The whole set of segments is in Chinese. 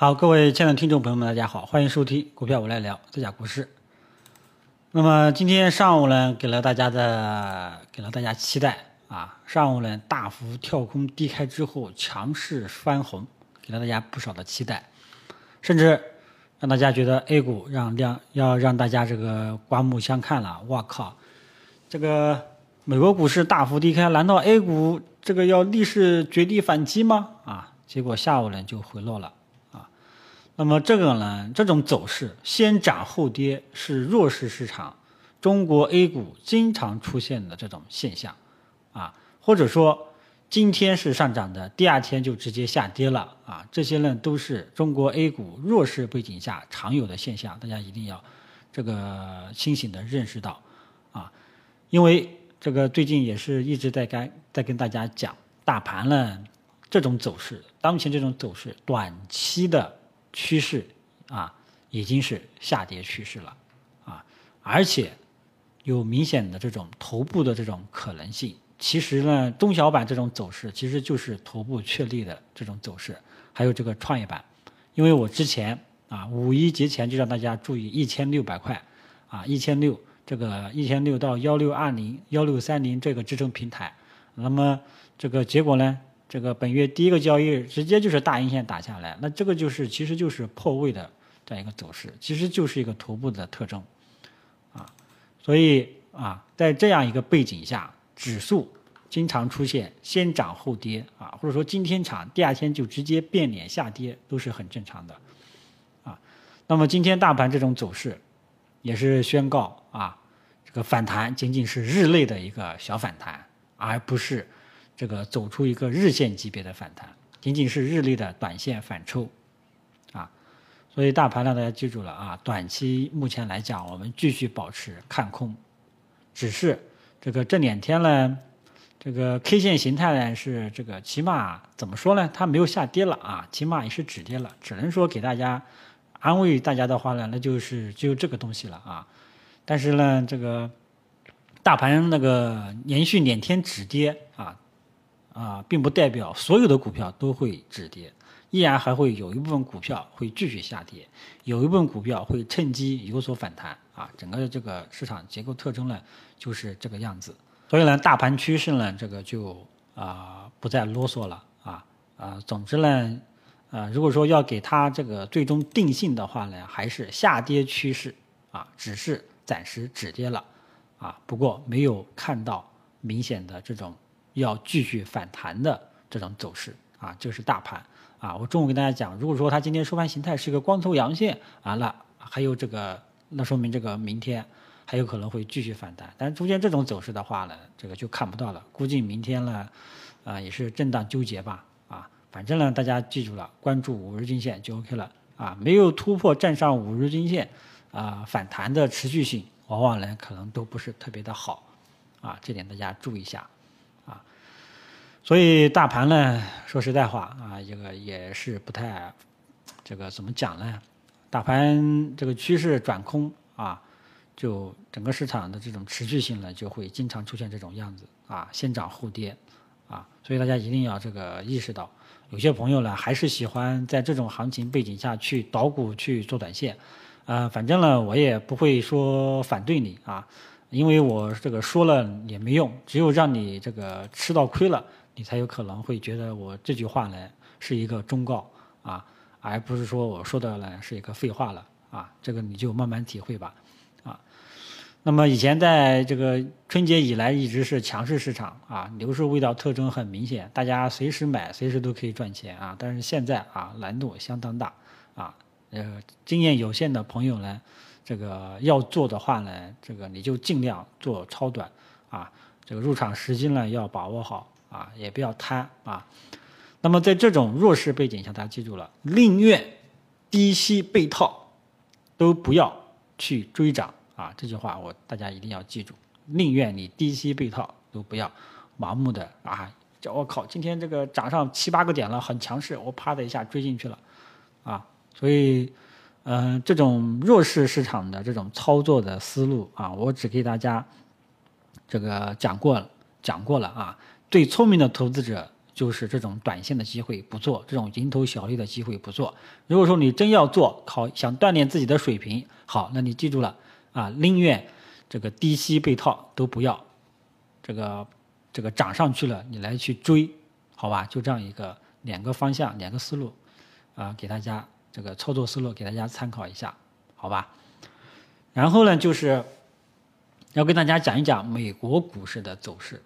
好，各位亲爱的听众朋友们，大家好，欢迎收听股票我来聊，这家股市。那么今天上午呢，给了大家的，给了大家期待啊，上午呢大幅跳空低开之后强势翻红，给了大家不少的期待，甚至让大家觉得 A 股让让要让大家这个刮目相看了。我靠，这个美国股市大幅低开，难道 A 股这个要逆势绝地反击吗？啊，结果下午呢就回落了。那么这个呢，这种走势先涨后跌是弱势市场中国 A 股经常出现的这种现象，啊，或者说今天是上涨的，第二天就直接下跌了，啊，这些呢都是中国 A 股弱势背景下常有的现象，大家一定要这个清醒的认识到，啊，因为这个最近也是一直在跟在跟大家讲，大盘呢这种走势，当前这种走势短期的。趋势啊，已经是下跌趋势了啊，而且有明显的这种头部的这种可能性。其实呢，中小板这种走势其实就是头部确立的这种走势，还有这个创业板。因为我之前啊，五一节前就让大家注意一千六百块啊，一千六这个一千六到幺六二零、幺六三零这个支撑平台，那么这个结果呢？这个本月第一个交易日直接就是大阴线打下来，那这个就是其实就是破位的这样一个走势，其实就是一个头部的特征，啊，所以啊，在这样一个背景下，指数经常出现先涨后跌啊，或者说今天涨，第二天就直接变脸下跌，都是很正常的，啊，那么今天大盘这种走势，也是宣告啊，这个反弹仅仅是日内的一个小反弹，而不是。这个走出一个日线级别的反弹，仅仅是日内的短线反抽，啊，所以大盘呢，大家记住了啊，短期目前来讲，我们继续保持看空，只是这个这两天呢，这个 K 线形态呢是这个起码怎么说呢？它没有下跌了啊，起码也是止跌了，只能说给大家安慰大家的话呢，那就是只有这个东西了啊，但是呢，这个大盘那个连续两天止跌啊。啊，并不代表所有的股票都会止跌，依然还会有一部分股票会继续下跌，有一部分股票会趁机有所反弹。啊，整个的这个市场结构特征呢，就是这个样子。所以呢，大盘趋势呢，这个就啊不再啰嗦了。啊啊，总之呢，啊，如果说要给它这个最终定性的话呢，还是下跌趋势。啊，只是暂时止跌了。啊，不过没有看到明显的这种。要继续反弹的这种走势啊，这是大盘啊。我中午跟大家讲，如果说它今天收盘形态是一个光头阳线啊，那还有这个，那说明这个明天还有可能会继续反弹。但是出现这种走势的话呢，这个就看不到了。估计明天呢，啊也是震荡纠结吧啊。反正呢，大家记住了，关注五日均线就 OK 了啊。没有突破站上五日均线啊，反弹的持续性往往呢可能都不是特别的好啊，这点大家注意一下。所以大盘呢，说实在话啊，这个也是不太，这个怎么讲呢？大盘这个趋势转空啊，就整个市场的这种持续性呢，就会经常出现这种样子啊，先涨后跌啊。所以大家一定要这个意识到，有些朋友呢，还是喜欢在这种行情背景下去捣鼓去做短线，啊，反正呢，我也不会说反对你啊，因为我这个说了也没用，只有让你这个吃到亏了。你才有可能会觉得我这句话呢是一个忠告啊，而不是说我说的呢是一个废话了啊。这个你就慢慢体会吧啊。那么以前在这个春节以来一直是强势市场啊，牛市味道特征很明显，大家随时买随时都可以赚钱啊。但是现在啊难度相当大啊，呃经验有限的朋友呢，这个要做的话呢，这个你就尽量做超短啊，这个入场时机呢要把握好。啊，也不要贪啊。那么在这种弱势背景下，大家记住了，宁愿低吸被套，都不要去追涨啊。这句话我大家一定要记住，宁愿你低吸被套，都不要盲目的啊。叫我靠，今天这个涨上七八个点了，很强势，我啪的一下追进去了啊。所以，嗯，这种弱势市场的这种操作的思路啊，我只给大家这个讲过了，讲过了啊。最聪明的投资者就是这种短线的机会不做，这种蝇头小利的机会不做。如果说你真要做，考想锻炼自己的水平，好，那你记住了啊，宁愿这个低吸被套都不要，这个这个涨上去了你来去追，好吧？就这样一个两个方向两个思路啊，给大家这个操作思路给大家参考一下，好吧？然后呢，就是要跟大家讲一讲美国股市的走势，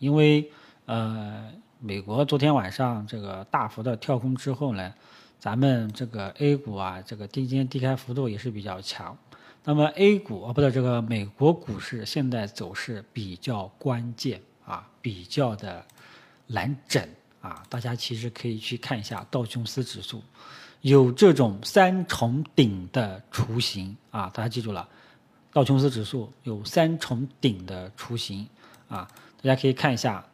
因为。呃，美国昨天晚上这个大幅的跳空之后呢，咱们这个 A 股啊，这个低间低开幅度也是比较强。那么 A 股啊，不对，这个美国股市现在走势比较关键啊，比较的难整啊。大家其实可以去看一下道琼斯指数，有这种三重顶的雏形啊。大家记住了，道琼斯指数有三重顶的雏形啊。大家可以看一下。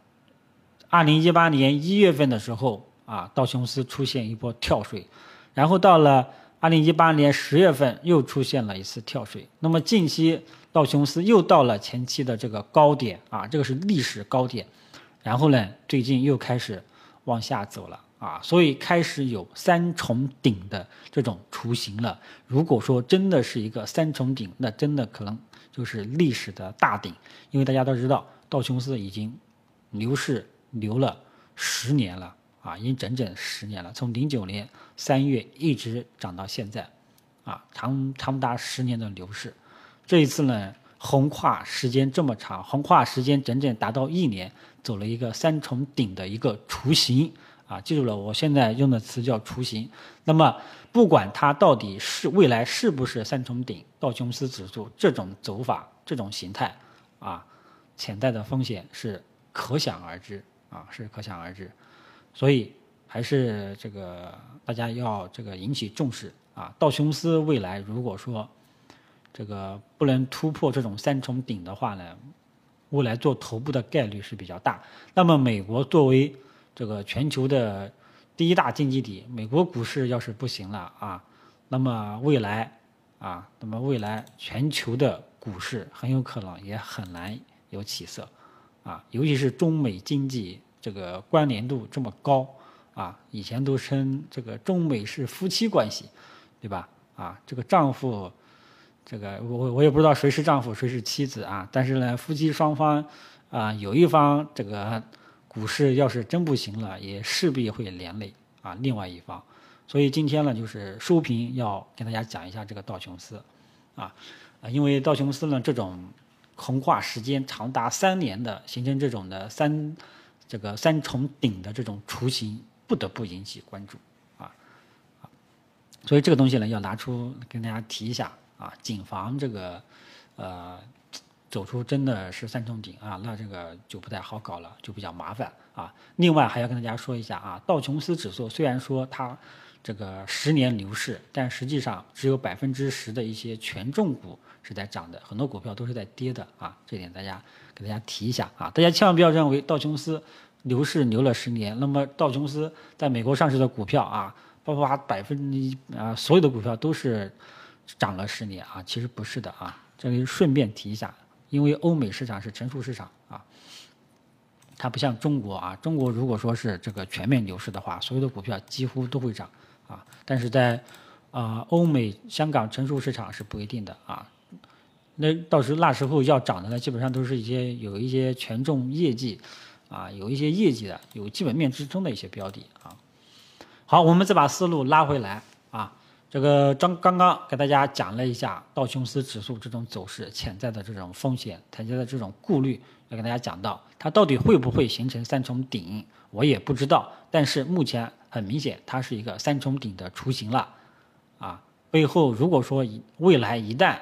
二零一八年一月份的时候啊，道琼斯出现一波跳水，然后到了二零一八年十月份又出现了一次跳水。那么近期道琼斯又到了前期的这个高点啊，这个是历史高点。然后呢，最近又开始往下走了啊，所以开始有三重顶的这种雏形了。如果说真的是一个三重顶，那真的可能就是历史的大顶，因为大家都知道道琼斯已经牛市。牛了十年了啊，已经整整十年了，从零九年三月一直涨到现在，啊，长长达十年的牛市。这一次呢，横跨时间这么长，横跨时间整整达到一年，走了一个三重顶的一个雏形啊，记住了，我现在用的词叫雏形。那么，不管它到底是未来是不是三重顶，道琼斯指数这种走法、这种形态啊，潜在的风险是可想而知。啊，是可想而知，所以还是这个大家要这个引起重视啊。道琼斯未来如果说这个不能突破这种三重顶的话呢，未来做头部的概率是比较大。那么美国作为这个全球的第一大经济体，美国股市要是不行了啊，那么未来啊，那么未来全球的股市很有可能也很难有起色。啊，尤其是中美经济这个关联度这么高啊，以前都称这个中美是夫妻关系，对吧？啊，这个丈夫，这个我我也不知道谁是丈夫谁是妻子啊，但是呢，夫妻双方啊，有一方这个股市要是真不行了，也势必会连累啊另外一方。所以今天呢，就是收评要跟大家讲一下这个道琼斯，啊，啊，因为道琼斯呢这种。横跨时间长达三年的形成这种的三这个三重顶的这种雏形，不得不引起关注啊啊！所以这个东西呢，要拿出跟大家提一下啊，谨防这个呃走出真的是三重顶啊，那这个就不太好搞了，就比较麻烦啊。另外还要跟大家说一下啊，道琼斯指数虽然说它这个十年牛市，但实际上只有百分之十的一些权重股。是在涨的，很多股票都是在跌的啊，这点大家给大家提一下啊，大家千万不要认为道琼斯牛市牛了十年，那么道琼斯在美国上市的股票啊，包括百分之啊所有的股票都是涨了十年啊，其实不是的啊，这里顺便提一下，因为欧美市场是成熟市场啊，它不像中国啊，中国如果说是这个全面牛市的话，所有的股票几乎都会涨啊，但是在啊欧美、香港成熟市场是不一定的啊。那到时候那时候要涨的呢，基本上都是一些有一些权重业绩，啊，有一些业绩的，有基本面支撑的一些标的啊。好，我们再把思路拉回来啊，这个刚刚刚给大家讲了一下道琼斯指数这种走势潜在的这种风险，潜在的这种顾虑，要跟大家讲到它到底会不会形成三重顶，我也不知道，但是目前很明显它是一个三重顶的雏形了，啊，背后如果说未来一旦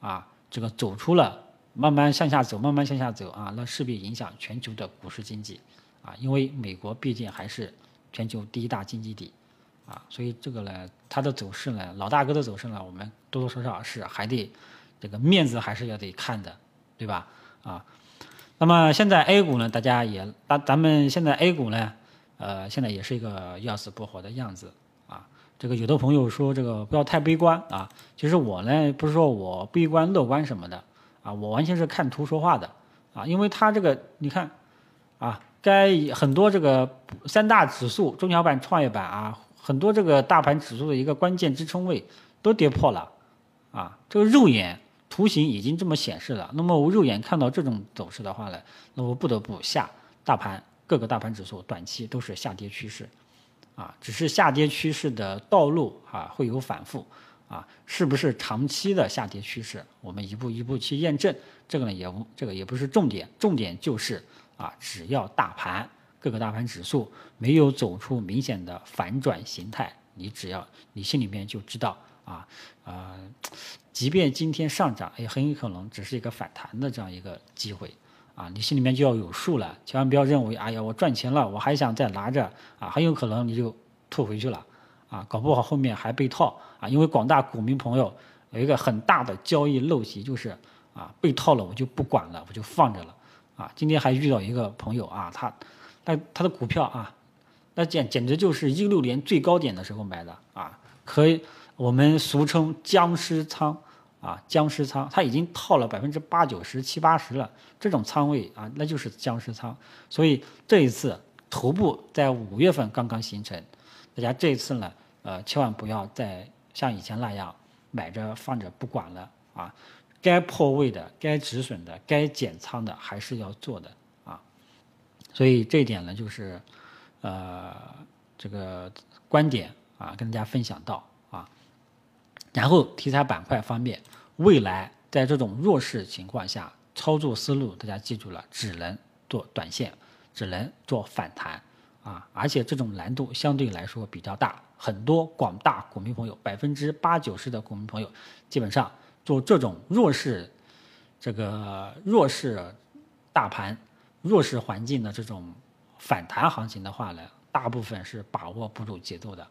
啊。这个走出了慢慢向下走，慢慢向下走啊，那势必影响全球的股市经济啊，因为美国毕竟还是全球第一大经济体啊，所以这个呢，它的走势呢，老大哥的走势呢，我们多多少少是还得这个面子还是要得看的，对吧？啊，那么现在 A 股呢，大家也，咱咱们现在 A 股呢，呃，现在也是一个要死不活的样子啊。这个有的朋友说这个不要太悲观啊，其实我呢不是说我悲观乐观什么的啊，我完全是看图说话的啊，因为它这个你看啊，该很多这个三大指数、中小板、创业板啊，很多这个大盘指数的一个关键支撑位都跌破了，啊，这个肉眼图形已经这么显示了。那么我肉眼看到这种走势的话呢，那我不得不下大盘各个大盘指数短期都是下跌趋势，啊，只是下跌趋势的道路啊会有反复。啊，是不是长期的下跌趋势？我们一步一步去验证，这个呢也这个也不是重点，重点就是啊，只要大盘各个大盘指数没有走出明显的反转形态，你只要你心里面就知道啊啊，即便今天上涨，也很有可能只是一个反弹的这样一个机会啊，你心里面就要有数了，千万不要认为哎呀我赚钱了，我还想再拿着啊，很有可能你就吐回去了。啊，搞不好后面还被套啊！因为广大股民朋友有一个很大的交易陋习，就是啊被套了我就不管了，我就放着了。啊，今天还遇到一个朋友啊，他他他的股票啊，那简简直就是一六年最高点的时候买的啊，可以我们俗称僵尸仓啊，僵尸仓，他已经套了百分之八九十七八十了，这种仓位啊，那就是僵尸仓。所以这一次头部在五月份刚刚形成。大家这一次呢，呃，千万不要再像以前那样买着放着不管了啊！该破位的、该止损的、该减仓的，还是要做的！所以这一点呢，就是呃这个观点啊，跟大家分享到啊。然后题材板块方面，未来在这种弱势情况下，操作思路大家记住了，只能做短线，只能做反弹。啊，而且这种难度相对来说比较大，很多广大股民朋友，百分之八九十的股民朋友，基本上做这种弱势，这个弱势大盘、弱势环境的这种反弹行情的话呢，大部分是把握不住节奏的，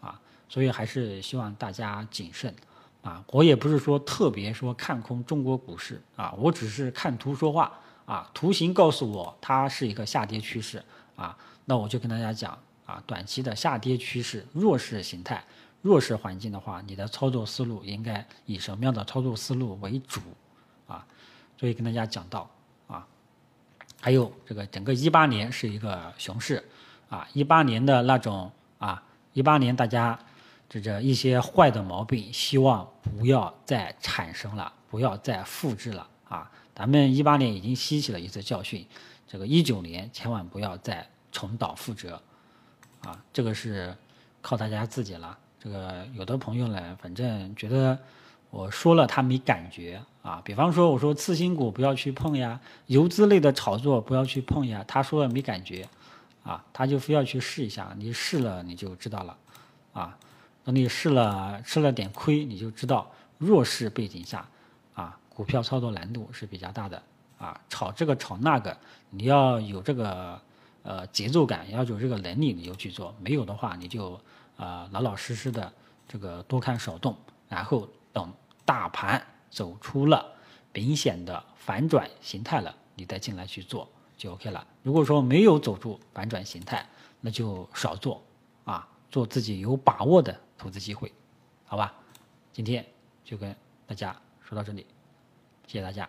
啊，所以还是希望大家谨慎，啊，我也不是说特别说看空中国股市，啊，我只是看图说话，啊，图形告诉我它是一个下跌趋势，啊。那我就跟大家讲啊，短期的下跌趋势、弱势形态、弱势环境的话，你的操作思路应该以什么样的操作思路为主啊？所以跟大家讲到，还有这个整个一八年是一个熊市啊，一八年的那种啊，一八年大家这这一些坏的毛病，希望不要再产生了，不要再复制了啊。咱们一八年已经吸取了一次教训，这个一九年千万不要再。重蹈覆辙，啊，这个是靠大家自己了。这个有的朋友呢，反正觉得我说了他没感觉啊。比方说我说次新股不要去碰呀，游资类的炒作不要去碰呀，他说了没感觉，啊，他就非要去试一下。你试了你就知道了，啊，等你试了吃了点亏，你就知道弱势背景下，啊，股票操作难度是比较大的，啊，炒这个炒那个，你要有这个。呃，节奏感要有这个能力，你就去做；没有的话，你就呃老老实实的这个多看少动，然后等大盘走出了明显的反转形态了，你再进来去做就 OK 了。如果说没有走出反转形态，那就少做啊，做自己有把握的投资机会，好吧？今天就跟大家说到这里，谢谢大家。